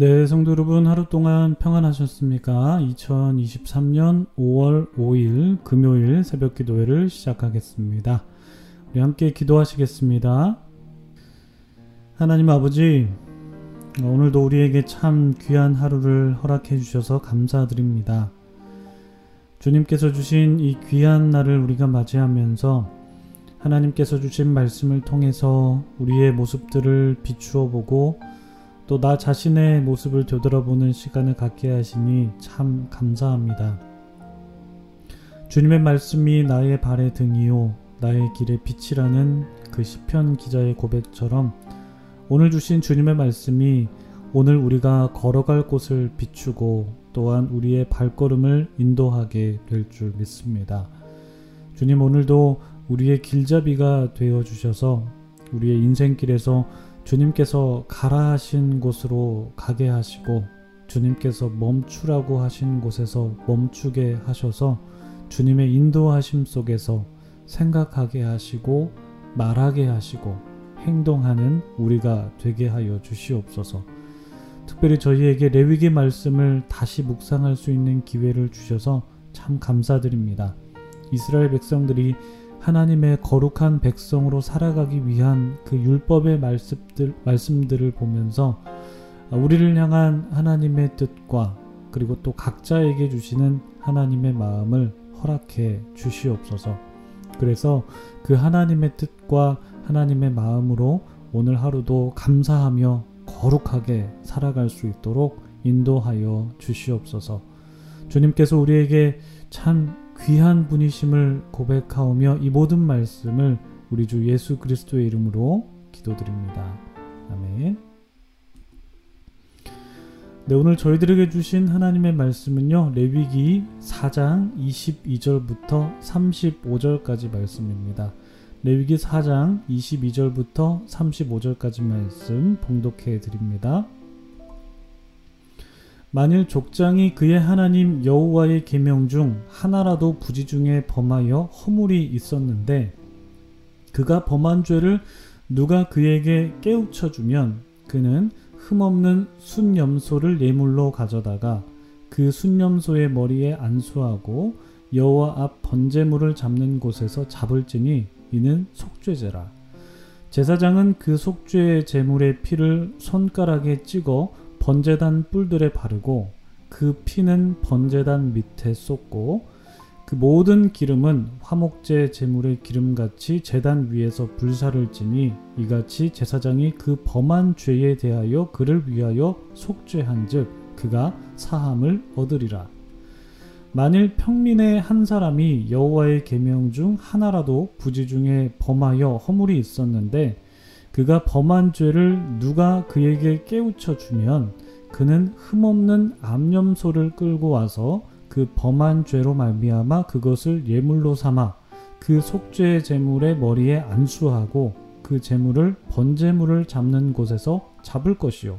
네, 성도 여러분 하루 동안 평안하셨습니까? 2023년 5월 5일 금요일 새벽 기도회를 시작하겠습니다. 우리 함께 기도하시겠습니다. 하나님 아버지, 오늘도 우리에게 참 귀한 하루를 허락해 주셔서 감사드립니다. 주님께서 주신 이 귀한 날을 우리가 맞이하면서 하나님께서 주신 말씀을 통해서 우리의 모습들을 비추어 보고 또 나 자신의 모습을 되돌아보는 시간을 갖게 하시니 참 감사합니다. 주님의 말씀이 나의 발의 등이요 나의 길의 빛이라는 그 시편 기자의 고백처럼 오늘 주신 주님의 말씀이 오늘 우리가 걸어갈 곳을 비추고 또한 우리의 발걸음을 인도하게 될 줄 믿습니다. 주님 오늘도 우리의 길잡이가 되어 주셔서 우리의 인생길에서 주님께서 가라 하신 곳으로 가게 하시고 주님께서 멈추라고 하신 곳에서 멈추게 하셔서 주님의 인도하심 속에서 생각하게 하시고 말하게 하시고 행동하는 우리가 되게 하여 주시옵소서. 특별히 저희에게 레위기 말씀을 다시 묵상할 수 있는 기회를 주셔서 참 감사드립니다. 이스라엘 백성들이 하나님의 거룩한 백성으로 살아가기 위한 그 율법의 말씀들, 말씀들을 보면서 우리를 향한 하나님의 뜻과 그리고 또 각자에게 주시는 하나님의 마음을 허락해 주시옵소서. 그래서 그 하나님의 뜻과 하나님의 마음으로 오늘 하루도 감사하며 거룩하게 살아갈 수 있도록 인도하여 주시옵소서. 주님께서 우리에게 참 귀한 분이심을 고백하오며 이 모든 말씀을 우리 주 예수 그리스도의 이름으로 기도드립니다. 아멘. 네, 오늘 저희들에게 주신 하나님의 말씀은요. 레위기 4장 22절부터 35절까지 말씀입니다. 레위기 4장 22절부터 35절까지 말씀 봉독해 드립니다. 만일 족장이 그의 하나님 여호와의 계명 중 하나라도 부지 중에 범하여 허물이 있었는데 그가 범한 죄를 누가 그에게 깨우쳐 주면 그는 흠없는 순염소를 예물로 가져다가 그 순염소의 머리에 안수하고 여호와 앞 번제물을 잡는 곳에서 잡을지니 이는 속죄제라. 제사장은 그 속죄 제물의 피를 손가락에 찍어 번제단 뿔들에 바르고 그 피는 번제단 밑에 쏟고 그 모든 기름은 화목제 제물의 기름같이 제단 위에서 불사를 지니 이같이 제사장이 그 범한 죄에 대하여 그를 위하여 속죄한즉 그가 사함을 얻으리라. 만일 평민의 한 사람이 여호와의 계명 중 하나라도 부지 중에 범하여 허물이 있었는데 그가 범한 죄를 누가 그에게 깨우쳐 주면 그는 흠없는 암염소를 끌고 와서 그 범한 죄로 말미암아 그것을 예물로 삼아 그 속죄 제물의 머리에 안수하고 그 제물을 번제물을 잡는 곳에서 잡을 것이요.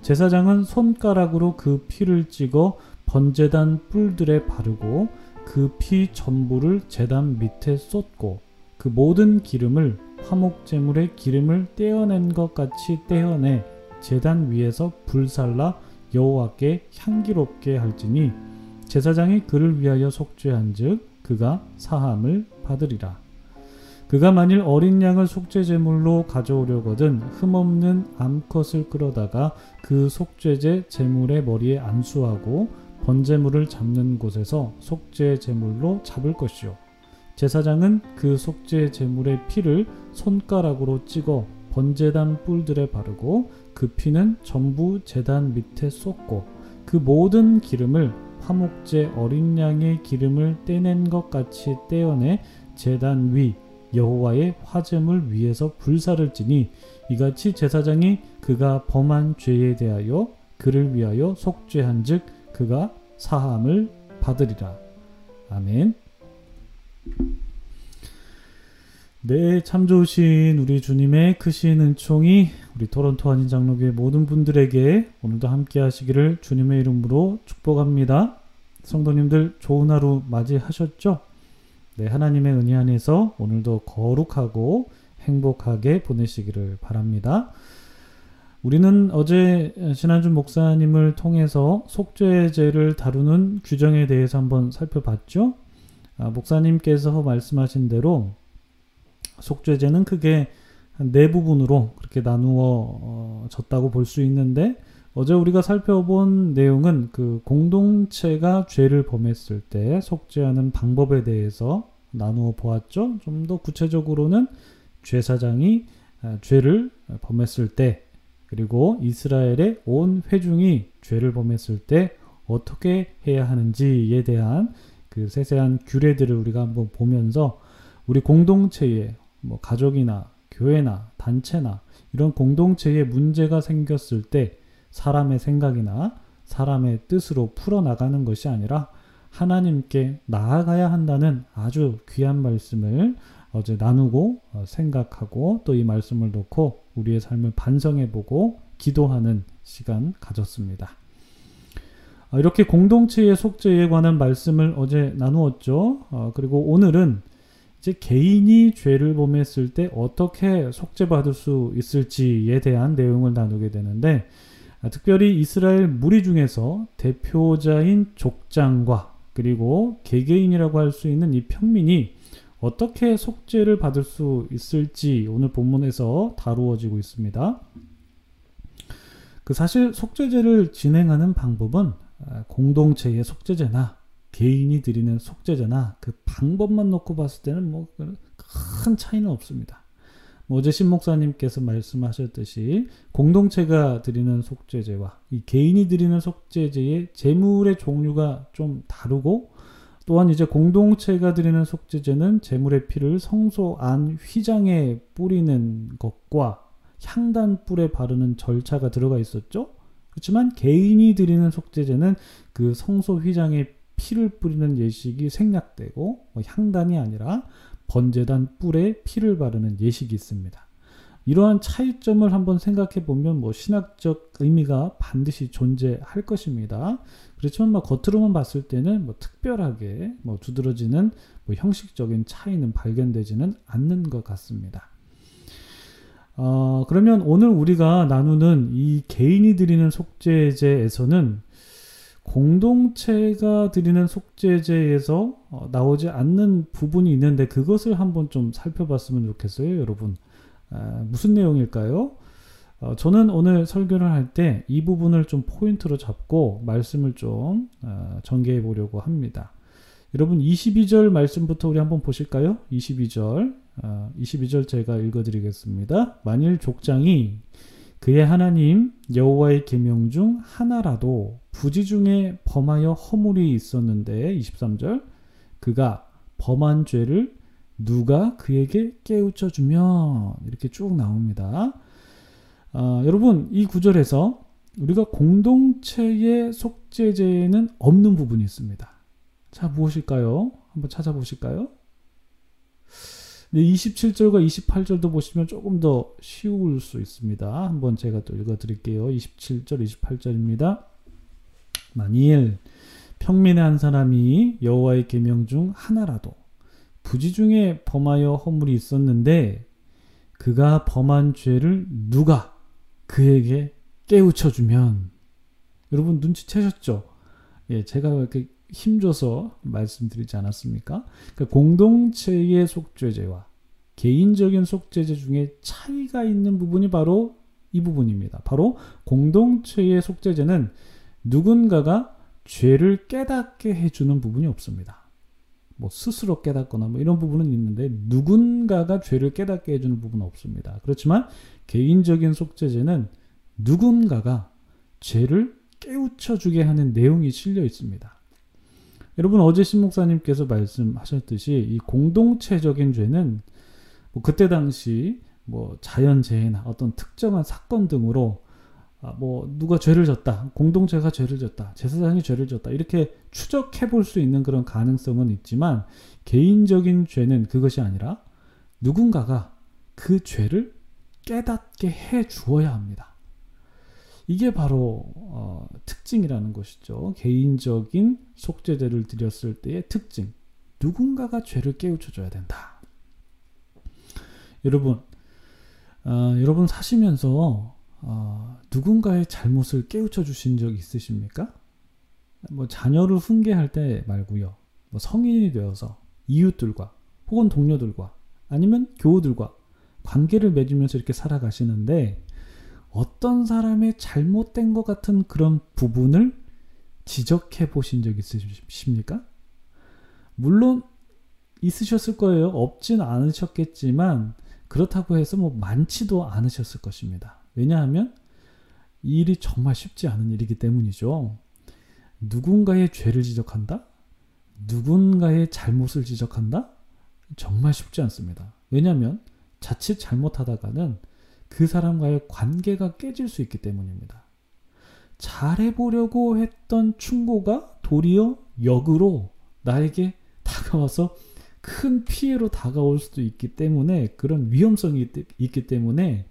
제사장은 손가락으로 그 피를 찍어 번제단 뿔들에 바르고 그 피 전부를 제단 밑에 쏟고 그 모든 기름을 화목제물의 기름을 떼어낸 것 같이 떼어내 제단 위에서 불살라 여호와께 향기롭게 할지니 제사장이 그를 위하여 속죄한즉 그가 사함을 받으리라. 그가 만일 어린 양을 속죄 제물로 가져오려거든 흠없는 암컷을 끌어다가 그 속죄제 제물의 머리에 안수하고 번제물을 잡는 곳에서 속죄 제물로 잡을 것이요 제사장은 그 속죄 제물의 피를 손가락으로 찍어 번제단 뿔들에 바르고 그 피는 전부 제단 밑에 쏟고 그 모든 기름을 화목제 어린 양의 기름을 떼낸 것 같이 떼어내 제단 위 여호와의 화제물 위에서 불사를 지니 이같이 제사장이 그가 범한 죄에 대하여 그를 위하여 속죄한즉 그가 사함을 받으리라. 아멘. 네, 참 좋으신 우리 주님의 크신 은총이 우리 토론토 한인 장로교회 모든 분들에게 오늘도 함께 하시기를 주님의 이름으로 축복합니다. 성도님들 좋은 하루 맞이하셨죠? 네, 하나님의 은혜 안에서 오늘도 거룩하고 행복하게 보내시기를 바랍니다. 우리는 어제 신한준 목사님을 통해서 속죄제를 다루는 규정에 대해서 한번 살펴봤죠. 아, 목사님께서 말씀하신 대로 속죄제는 크게 네 부분으로 그렇게 나누어졌다고 볼 수 있는데 어제 우리가 살펴본 내용은 그 공동체가 죄를 범했을 때 속죄하는 방법에 대해서 나누어 보았죠. 좀 더 구체적으로는 제사장이 아, 죄를 범했을 때 그리고 이스라엘의 온 회중이 죄를 범했을 때 어떻게 해야 하는지에 대한 그 세세한 규례들을 우리가 한번 보면서 우리 공동체에 뭐 가족이나 교회나 단체나 이런 공동체에 문제가 생겼을 때 사람의 생각이나 사람의 뜻으로 풀어나가는 것이 아니라 하나님께 나아가야 한다는 아주 귀한 말씀을 어제 나누고 어, 생각하고 또 이 말씀을 놓고 우리의 삶을 반성해보고 기도하는 시간 가졌습니다. 어, 이렇게 공동체의 속죄에 관한 말씀을 어제 나누었죠. 어, 그리고 오늘은 이제 개인이 죄를 범했을 때 어떻게 속죄받을 수 있을지에 대한 내용을 나누게 되는데 아, 특별히 이스라엘 무리 중에서 대표자인 족장과 그리고 개개인이라고 할 수 있는 이 평민이 어떻게 속죄를 받을 수 있을지 오늘 본문에서 다루어지고 있습니다. 그 사실 속죄제를 진행하는 방법은 아, 공동체의 속죄제나 개인이 드리는 속죄제나 그 방법만 놓고 봤을 때는 뭐 큰 차이는 없습니다. 뭐 어제 신 목사님께서 말씀하셨듯이 공동체가 드리는 속죄제와 이 개인이 드리는 속죄제의 제물의 종류가 좀 다르고 또한 이제 공동체가 드리는 속죄제는 제물의 피를 성소 안 휘장에 뿌리는 것과 향단 뿔에 바르는 절차가 들어가 있었죠. 그렇지만 개인이 드리는 속죄제는 그 성소 휘장에 피를 뿌리는 예식이 생략되고 뭐 향단이 아니라 번제단 뿔에 피를 바르는 예식이 있습니다. 이러한 차이점을 한번 생각해 보면 뭐 신학적 의미가 반드시 존재할 것입니다. 그렇지만 뭐 겉으로만 봤을 때는 뭐 특별하게 뭐 두드러지는 뭐 형식적인 차이는 발견되지는 않는 것 같습니다. 어, 그러면 오늘 우리가 나누는 이 개인이 드리는 속죄제에서는 공동체가 드리는 속죄제에서 어, 나오지 않는 부분이 있는데 그것을 한번 좀 살펴봤으면 좋겠어요, 여러분. 아, 무슨 내용일까요? 어, 저는 오늘 설교를 할 때 이 부분을 좀 포인트로 잡고 말씀을 좀 어, 전개해 보려고 합니다. 여러분 22절 말씀부터 우리 한번 보실까요? 22절 어, 22절 제가 읽어드리겠습니다. 만일 족장이 그의 하나님 여호와의 계명 중 하나라도 부지 중에 범하여 허물이 있었는데 23절 그가 범한 죄를 누가 그에게 깨우쳐 주면 이렇게 쭉 나옵니다. 아, 여러분 이 구절에서 우리가 공동체의 속죄제에는 없는 부분이 있습니다. 자 무엇일까요? 한번 찾아보실까요? 27절과 28절도 보시면 조금 더 쉬울 수 있습니다. 한번 제가 또 읽어 드릴게요. 27절, 28절입니다. 만일 평민의 한 사람이 여호와의 계명 중 하나라도 부지 중에 범하여 허물이 있었는데 그가 범한 죄를 누가 그에게 깨우쳐 주면 여러분 눈치채셨죠? 예, 제가 이렇게 힘줘서 말씀드리지 않았습니까? 그러니까 공동체의 속죄제와 개인적인 속죄제 중에 차이가 있는 부분이 바로 이 부분입니다. 바로 공동체의 속죄제는 누군가가 죄를 깨닫게 해주는 부분이 없습니다. 뭐 스스로 깨닫거나 뭐 이런 부분은 있는데 누군가가 죄를 깨닫게 해주는 부분은 없습니다. 그렇지만 개인적인 속죄제는 누군가가 죄를 깨우쳐 주게 하는 내용이 실려 있습니다. 여러분 어제 신 목사님께서 말씀하셨듯이 이 공동체적인 죄는 뭐 그때 당시 뭐 자연재해나 어떤 특정한 사건 등으로 아, 뭐 누가 죄를 졌다, 공동체가 죄를 졌다, 제사장이 죄를 졌다 이렇게 추적해 볼 수 있는 그런 가능성은 있지만 개인적인 죄는 그것이 아니라 누군가가 그 죄를 깨닫게 해 주어야 합니다. 이게 바로 어, 특징이라는 것이죠. 개인적인 속죄제를 드렸을 때의 특징. 누군가가 죄를 깨우쳐 줘야 된다. 여러분, 어, 여러분 사시면서 어, 누군가의 잘못을 깨우쳐 주신 적 있으십니까? 뭐 자녀를 훈계할 때 말고요. 뭐 성인이 되어서 이웃들과 혹은 동료들과 아니면 교우들과 관계를 맺으면서 이렇게 살아가시는데 어떤 사람의 잘못된 것 같은 그런 부분을 지적해 보신 적 있으십니까? 물론 있으셨을 거예요. 없진 않으셨겠지만 그렇다고 해서 뭐 많지도 않으셨을 것입니다. 왜냐하면 이 일이 정말 쉽지 않은 일이기 때문이죠. 누군가의 죄를 지적한다? 누군가의 잘못을 지적한다? 정말 쉽지 않습니다. 왜냐하면 자칫 잘못하다가는 그 사람과의 관계가 깨질 수 있기 때문입니다. 잘해보려고 했던 충고가 도리어 역으로 나에게 다가와서 큰 피해로 다가올 수도 있기 때문에 그런 위험성이 있기 때문에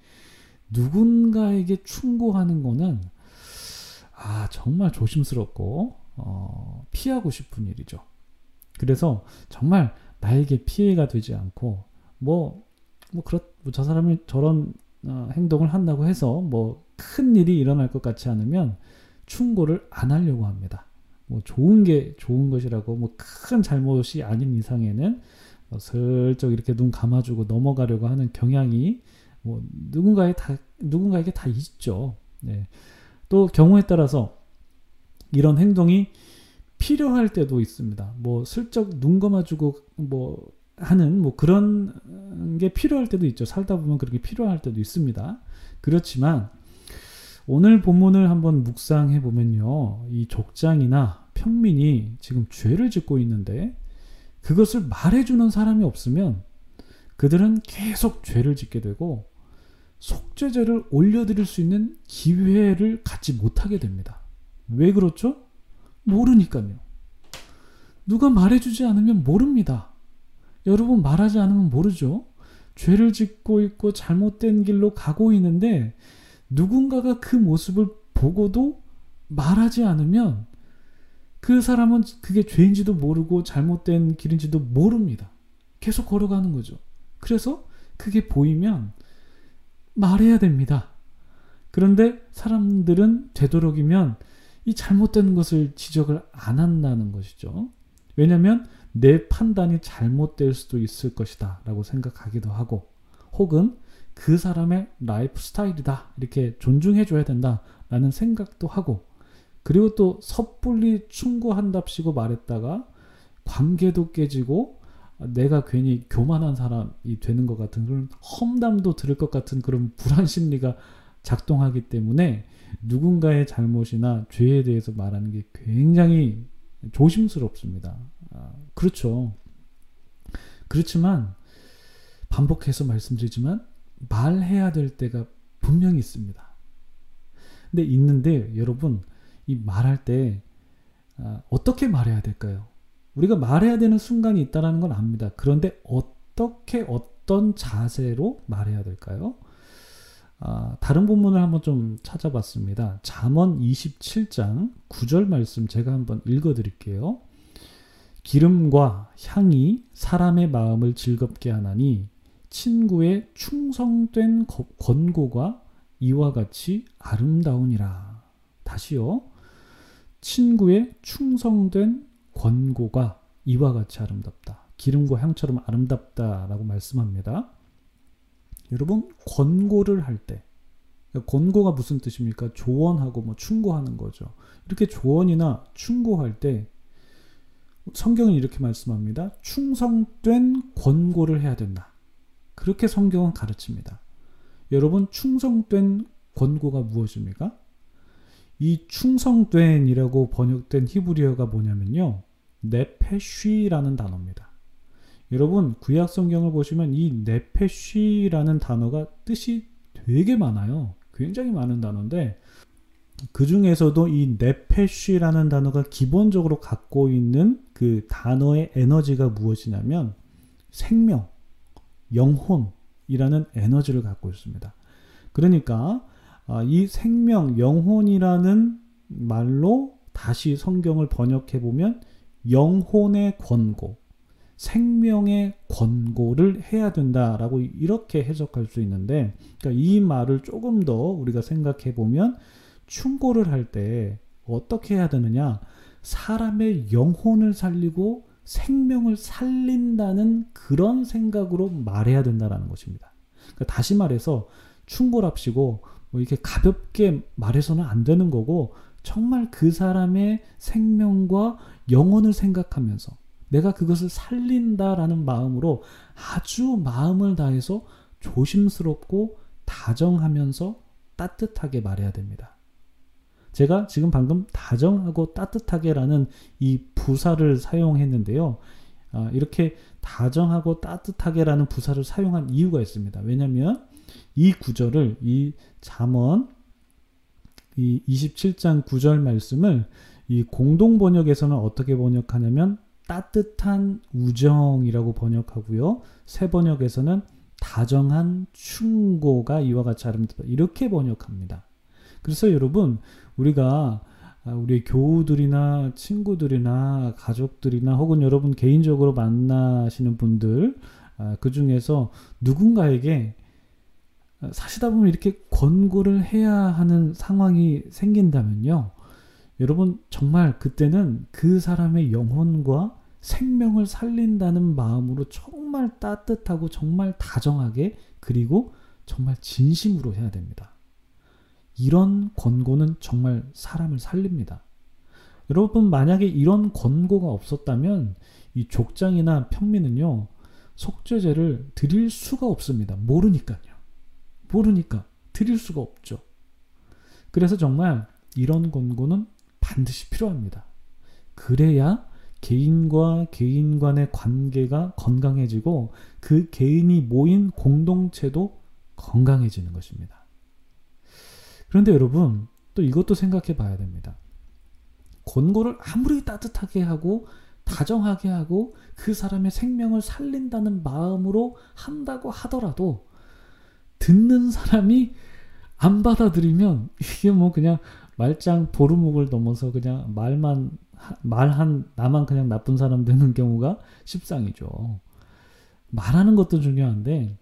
누군가에게 충고하는 거는 아 정말 조심스럽고 어, 피하고 싶은 일이죠. 그래서 정말 나에게 피해가 되지 않고 뭐뭐 그렇 뭐 저 사람이 저런 어, 행동을 한다고 해서 뭐 큰 일이 일어날 것 같지 않으면 충고를 안 하려고 합니다. 뭐 좋은 게 좋은 것이라고 뭐 큰 잘못이 아닌 이상에는 뭐 슬쩍 이렇게 눈 감아주고 넘어가려고 하는 경향이 뭐 누군가에 다 누군가에게 다 있죠. 네. 또 경우에 따라서 이런 행동이 필요할 때도 있습니다. 뭐 슬쩍 눈 감아주고 뭐 하는 뭐 그런 게 필요할 때도 있죠. 살다 보면 그렇게 필요할 때도 있습니다. 그렇지만 오늘 본문을 한번 묵상해 보면요. 이 족장이나 평민이 지금 죄를 짓고 있는데 그것을 말해주는 사람이 없으면 그들은 계속 죄를 짓게 되고 속죄제를 올려드릴 수 있는 기회를 갖지 못하게 됩니다. 왜 그렇죠? 모르니까요. 누가 말해주지 않으면 모릅니다. 여러분 말하지 않으면 모르죠. 죄를 짓고 있고 잘못된 길로 가고 있는데 누군가가 그 모습을 보고도 말하지 않으면 그 사람은 그게 죄인지도 모르고 잘못된 길인지도 모릅니다. 계속 걸어가는 거죠. 그래서 그게 보이면 말해야 됩니다. 그런데 사람들은 되도록이면 이 잘못된 것을 지적을 안 한다는 것이죠. 왜냐하면 내 판단이 잘못될 수도 있을 것이다 라고 생각하기도 하고 혹은 그 사람의 라이프 스타일이다 이렇게 존중해 줘야 된다 라는 생각도 하고 그리고 또 섣불리 충고한답시고 말했다가 관계도 깨지고 내가 괜히 교만한 사람이 되는 것 같은 그런 험담도 들을 것 같은 그런 불안 심리가 작동하기 때문에 누군가의 잘못이나 죄에 대해서 말하는 게 굉장히 조심스럽습니다. 아, 그렇죠. 그렇지만 반복해서 말씀드리지만 말해야 될 때가 분명히 있습니다. 근데 있는데 여러분 이 말할 때 아, 어떻게 말해야 될까요? 우리가 말해야 되는 순간이 있다는 건 압니다. 그런데 어떻게 어떤 자세로 말해야 될까요? 아, 다른 본문을 한번 좀 찾아봤습니다. 잠언 27장 9절 말씀 제가 한번 읽어 드릴게요. 기름과 향이 사람의 마음을 즐겁게 하나니 친구의 충성된 권고가 이와 같이 아름다우니라. 다시요. 친구의 충성된 권고가 이와 같이 아름답다. 기름과 향처럼 아름답다라고 말씀합니다. 여러분 권고를 할 때 권고가 무슨 뜻입니까? 조언하고 뭐 충고하는 거죠. 이렇게 조언이나 충고할 때 성경은 이렇게 말씀합니다. 충성된 권고를 해야 된다. 그렇게 성경은 가르칩니다. 여러분 충성된 권고가 무엇입니까? 이 충성된이라고 번역된 히브리어가 뭐냐면요. 네페쉬라는 단어입니다. 여러분 구약 성경을 보시면 이 네페쉬라는 단어가 뜻이 되게 많아요. 굉장히 많은 단어인데 그 중에서도 이 네페쉬라는 단어가 기본적으로 갖고 있는 그 단어의 에너지가 무엇이냐면 생명, 영혼이라는 에너지를 갖고 있습니다. 그러니까 아, 이 생명, 영혼이라는 말로 다시 성경을 번역해 보면 영혼의 권고, 생명의 권고를 해야 된다라고 이렇게 해석할 수 있는데 그러니까 이 말을 조금 더 우리가 생각해 보면 충고를 할 때 어떻게 해야 되느냐 사람의 영혼을 살리고 생명을 살린다는 그런 생각으로 말해야 된다라는 것입니다. 그러니까 다시 말해서 충고랍시고 뭐 이렇게 가볍게 말해서는 안 되는 거고 정말 그 사람의 생명과 영혼을 생각하면서 내가 그것을 살린다라는 마음으로 아주 마음을 다해서 조심스럽고 다정하면서 따뜻하게 말해야 됩니다. 제가 지금 방금 다정하고 따뜻하게라는 이 부사를 사용했는데요. 아, 이렇게 다정하고 따뜻하게라는 부사를 사용한 이유가 있습니다. 왜냐하면 이 구절을 이 잠언 이 27장 9절 말씀을 이 공동 번역에서는 어떻게 번역하냐면 따뜻한 우정이라고 번역하고요. 새 번역에서는 다정한 충고가 이와 같이 아름답다. 이렇게 번역합니다. 그래서 여러분, 우리가 아, 우리 교우들이나 친구들이나 가족들이나 혹은 여러분 개인적으로 만나시는 분들 아, 그 중에서 누군가에게 사시다 보면 이렇게 권고를 해야 하는 상황이 생긴다면요. 여러분 정말 그때는 그 사람의 영혼과 생명을 살린다는 마음으로 정말 따뜻하고 정말 다정하게 그리고 정말 진심으로 해야 됩니다. 이런 권고는 정말 사람을 살립니다. 여러분 만약에 이런 권고가 없었다면 이 족장이나 평민은요 속죄제를 드릴 수가 없습니다. 모르니까요. 모르니까 드릴 수가 없죠. 그래서 정말 이런 권고는 반드시 필요합니다. 그래야 개인과 개인 간의 관계가 건강해지고 그 개인이 모인 공동체도 건강해지는 것입니다. 그런데 여러분, 또 이것도 생각해 봐야 됩니다. 권고를 아무리 따뜻하게 하고 다정하게 하고 그 사람의 생명을 살린다는 마음으로 한다고 하더라도 듣는 사람이 안 받아들이면 이게 뭐 그냥 말짱 도루묵을 넘어서 그냥 말만 말한 나만 그냥 나쁜 사람 되는 경우가 십상이죠. 말하는 것도 중요한데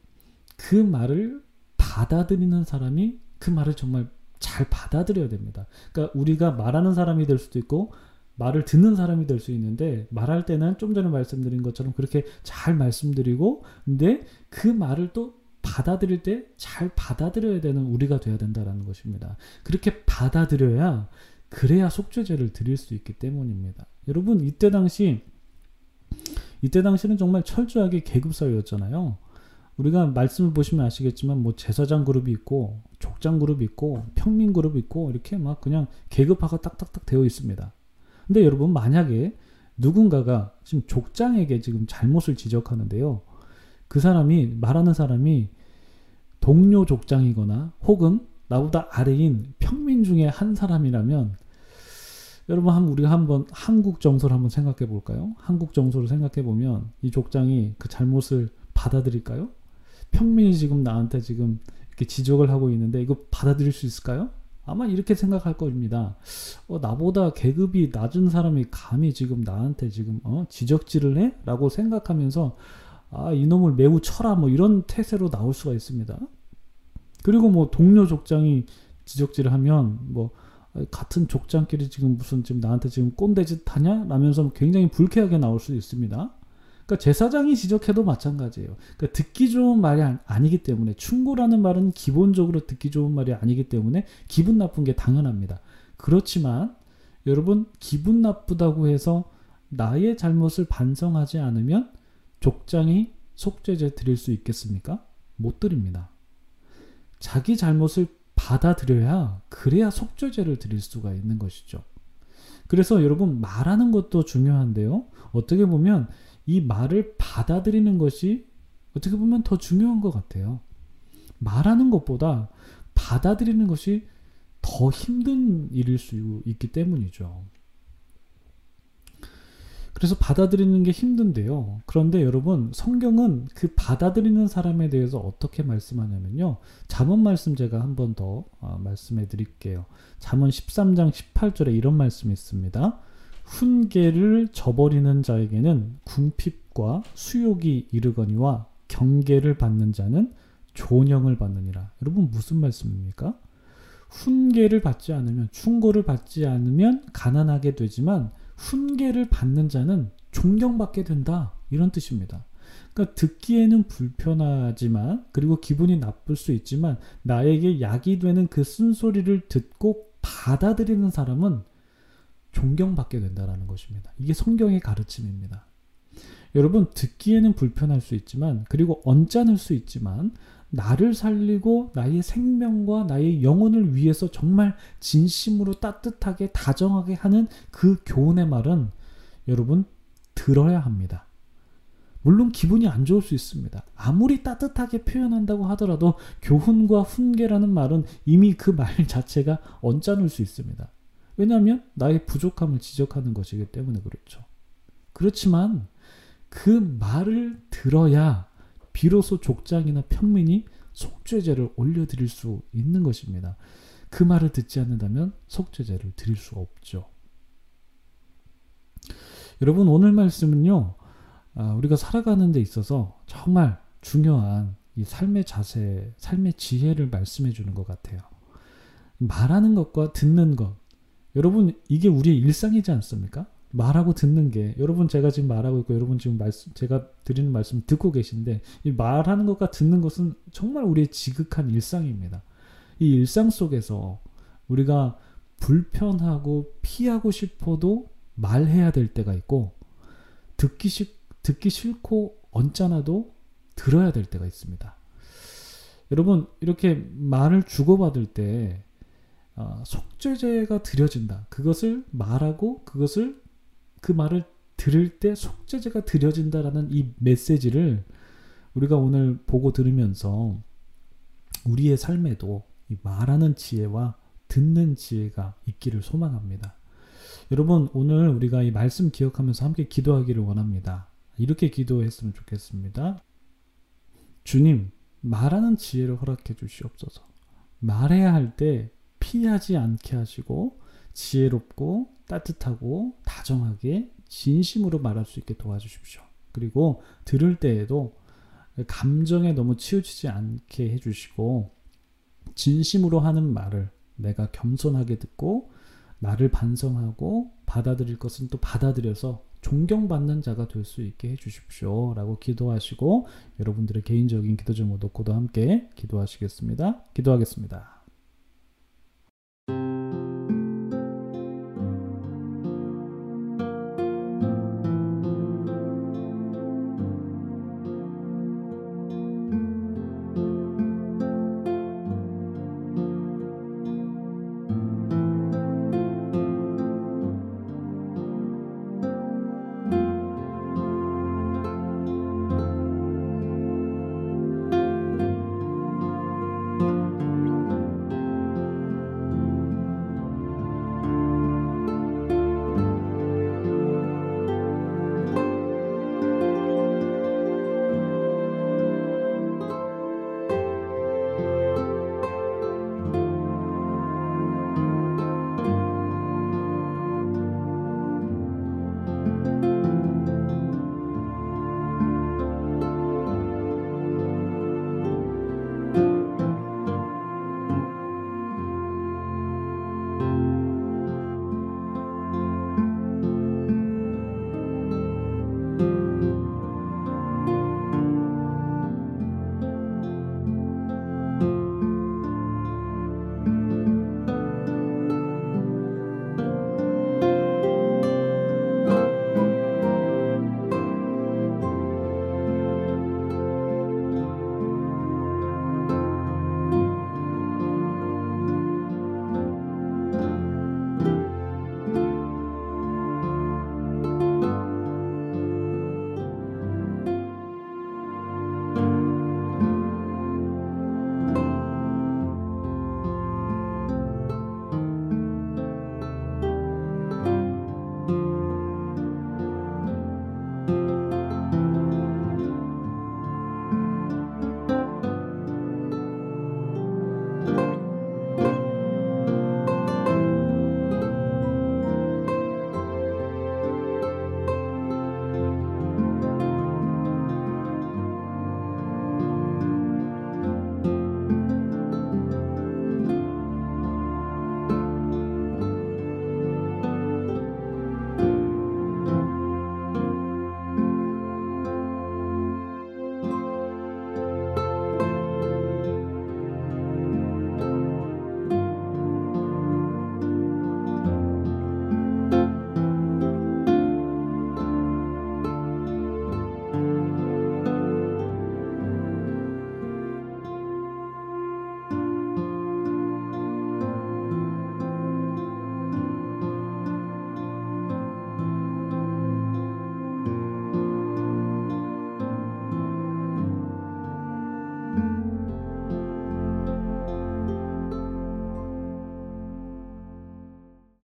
그 말을 받아들이는 사람이 그 말을 정말 잘 받아들여야 됩니다. 그러니까 우리가 말하는 사람이 될 수도 있고 말을 듣는 사람이 될 수 있는데 말할 때는 좀 전에 말씀드린 것처럼 그렇게 잘 말씀드리고 근데 그 말을 또 받아들일 때 잘 받아들여야 되는 우리가 돼야 된다라는 것입니다. 그렇게 받아들여야 그래야 속죄제를 드릴 수 있기 때문입니다. 여러분 이때 당시 이때 당시는 정말 철저하게 계급 사회였잖아요. 우리가 말씀을 보시면 아시겠지만 뭐 제사장 그룹이 있고 족장 그룹이 있고 평민 그룹이 있고 이렇게 막 그냥 계급화가 딱딱딱 되어 있습니다. 근데 여러분 만약에 누군가가 지금 족장에게 지금 잘못을 지적하는데요. 그 사람이 말하는 사람이 동료 족장이거나 혹은 나보다 아래인 평민 중에 한 사람이라면 여러분 한 우리가 한번 한국 정서를 한번 생각해 볼까요? 한국 정서를 생각해 보면 이 족장이 그 잘못을 받아들일까요? 평민이 지금 나한테 지금 이렇게 지적을 하고 있는데 이거 받아들일 수 있을까요? 아마 이렇게 생각할 겁니다. 어, 나보다 계급이 낮은 사람이 감히 지금 나한테 지금 어, 지적질을 해? 라고 생각하면서 아, 이놈을 매우 쳐라, 뭐 이런 태세로 나올 수가 있습니다. 그리고 뭐 동료 족장이 지적질을 하면 뭐 같은 족장끼리 지금 무슨 지금 나한테 지금 꼰대짓 하냐? 라면서 굉장히 불쾌하게 나올 수 있습니다. 그러니까 제사장이 지적해도 마찬가지예요. 그러니까 듣기 좋은 말이 아니기 때문에 충고라는 말은 기본적으로 듣기 좋은 말이 아니기 때문에 기분 나쁜 게 당연합니다. 그렇지만 여러분 기분 나쁘다고 해서 나의 잘못을 반성하지 않으면 족장이 속죄제 드릴 수 있겠습니까? 못 드립니다. 자기 잘못을 받아들여야 그래야 속죄제를 드릴 수가 있는 것이죠. 그래서 여러분 말하는 것도 중요한데요. 어떻게 보면 이 말을 받아들이는 것이 어떻게 보면 더 중요한 것 같아요. 말하는 것보다 받아들이는 것이 더 힘든 일일 수 있기 때문이죠. 그래서 받아들이는 게 힘든데요. 그런데 여러분, 성경은 그 받아들이는 사람에 대해서 어떻게 말씀하냐면요. 잠언 말씀 제가 한 번더 어, 말씀해 드릴게요. 잠언 13장 18절에 이런 말씀이 있습니다. 훈계를 저버리는 자에게는 궁핍과 수욕이 이르거니와 경계를 받는 자는 존영을 받느니라. 여러분 무슨 말씀입니까? 훈계를 받지 않으면 충고를 받지 않으면 가난하게 되지만 훈계를 받는 자는 존경받게 된다. 이런 뜻입니다. 그러니까 듣기에는 불편하지만 그리고 기분이 나쁠 수 있지만 나에게 약이 되는 그 쓴소리를 듣고 받아들이는 사람은 존경받게 된다라는 것입니다. 이게 성경의 가르침입니다. 여러분 듣기에는 불편할 수 있지만 그리고 언짢을 수 있지만 나를 살리고 나의 생명과 나의 영혼을 위해서 정말 진심으로 따뜻하게 다정하게 하는 그 교훈의 말은 여러분 들어야 합니다. 물론 기분이 안 좋을 수 있습니다. 아무리 따뜻하게 표현한다고 하더라도 교훈과 훈계라는 말은 이미 그 말 자체가 언짢을 수 있습니다. 왜냐하면 나의 부족함을 지적하는 것이기 때문에 그렇죠. 그렇지만 그 말을 들어야 비로소 족장이나 평민이 속죄제를 올려드릴 수 있는 것입니다. 그 말을 듣지 않는다면 속죄제를 드릴 수 없죠. 여러분 오늘 말씀은요 아, 우리가 살아가는 데 있어서 정말 중요한 이 삶의 자세, 삶의 지혜를 말씀해 주는 것 같아요. 말하는 것과 듣는 것. 여러분, 이게 우리의 일상이지 않습니까? 말하고 듣는 게, 여러분 제가 지금 말하고 있고, 여러분 지금 말씀, 제가 드리는 말씀 듣고 계신데, 이 말하는 것과 듣는 것은 정말 우리의 지극한 일상입니다. 이 일상 속에서 우리가 불편하고 피하고 싶어도 말해야 될 때가 있고, 듣기 싫 듣기 싫고 언짢아도 들어야 될 때가 있습니다. 여러분 이렇게 말을 주고받을 때 어, 속죄제가 드려진다. 그것을 말하고 그것을 그 말을 들을 때 속죄제가 드려진다라는 이 메시지를 우리가 오늘 보고 들으면서 우리의 삶에도 이 말하는 지혜와 듣는 지혜가 있기를 소망합니다. 여러분 오늘 우리가 이 말씀 기억하면서 함께 기도하기를 원합니다. 이렇게 기도했으면 좋겠습니다. 주님, 말하는 지혜를 허락해 주시옵소서. 말해야 할 때 피하지 않게 하시고 지혜롭고 따뜻하고 다정하게 진심으로 말할 수 있게 도와주십시오. 그리고 들을 때에도 감정에 너무 치우치지 않게 해주시고 진심으로 하는 말을 내가 겸손하게 듣고 나를 반성하고 받아들일 것은 또 받아들여서 존경받는 자가 될 수 있게 해주십시오. 라고 기도하시고 여러분들의 개인적인 기도 제목 놓고도 함께 기도하시겠습니다. 기도하겠습니다.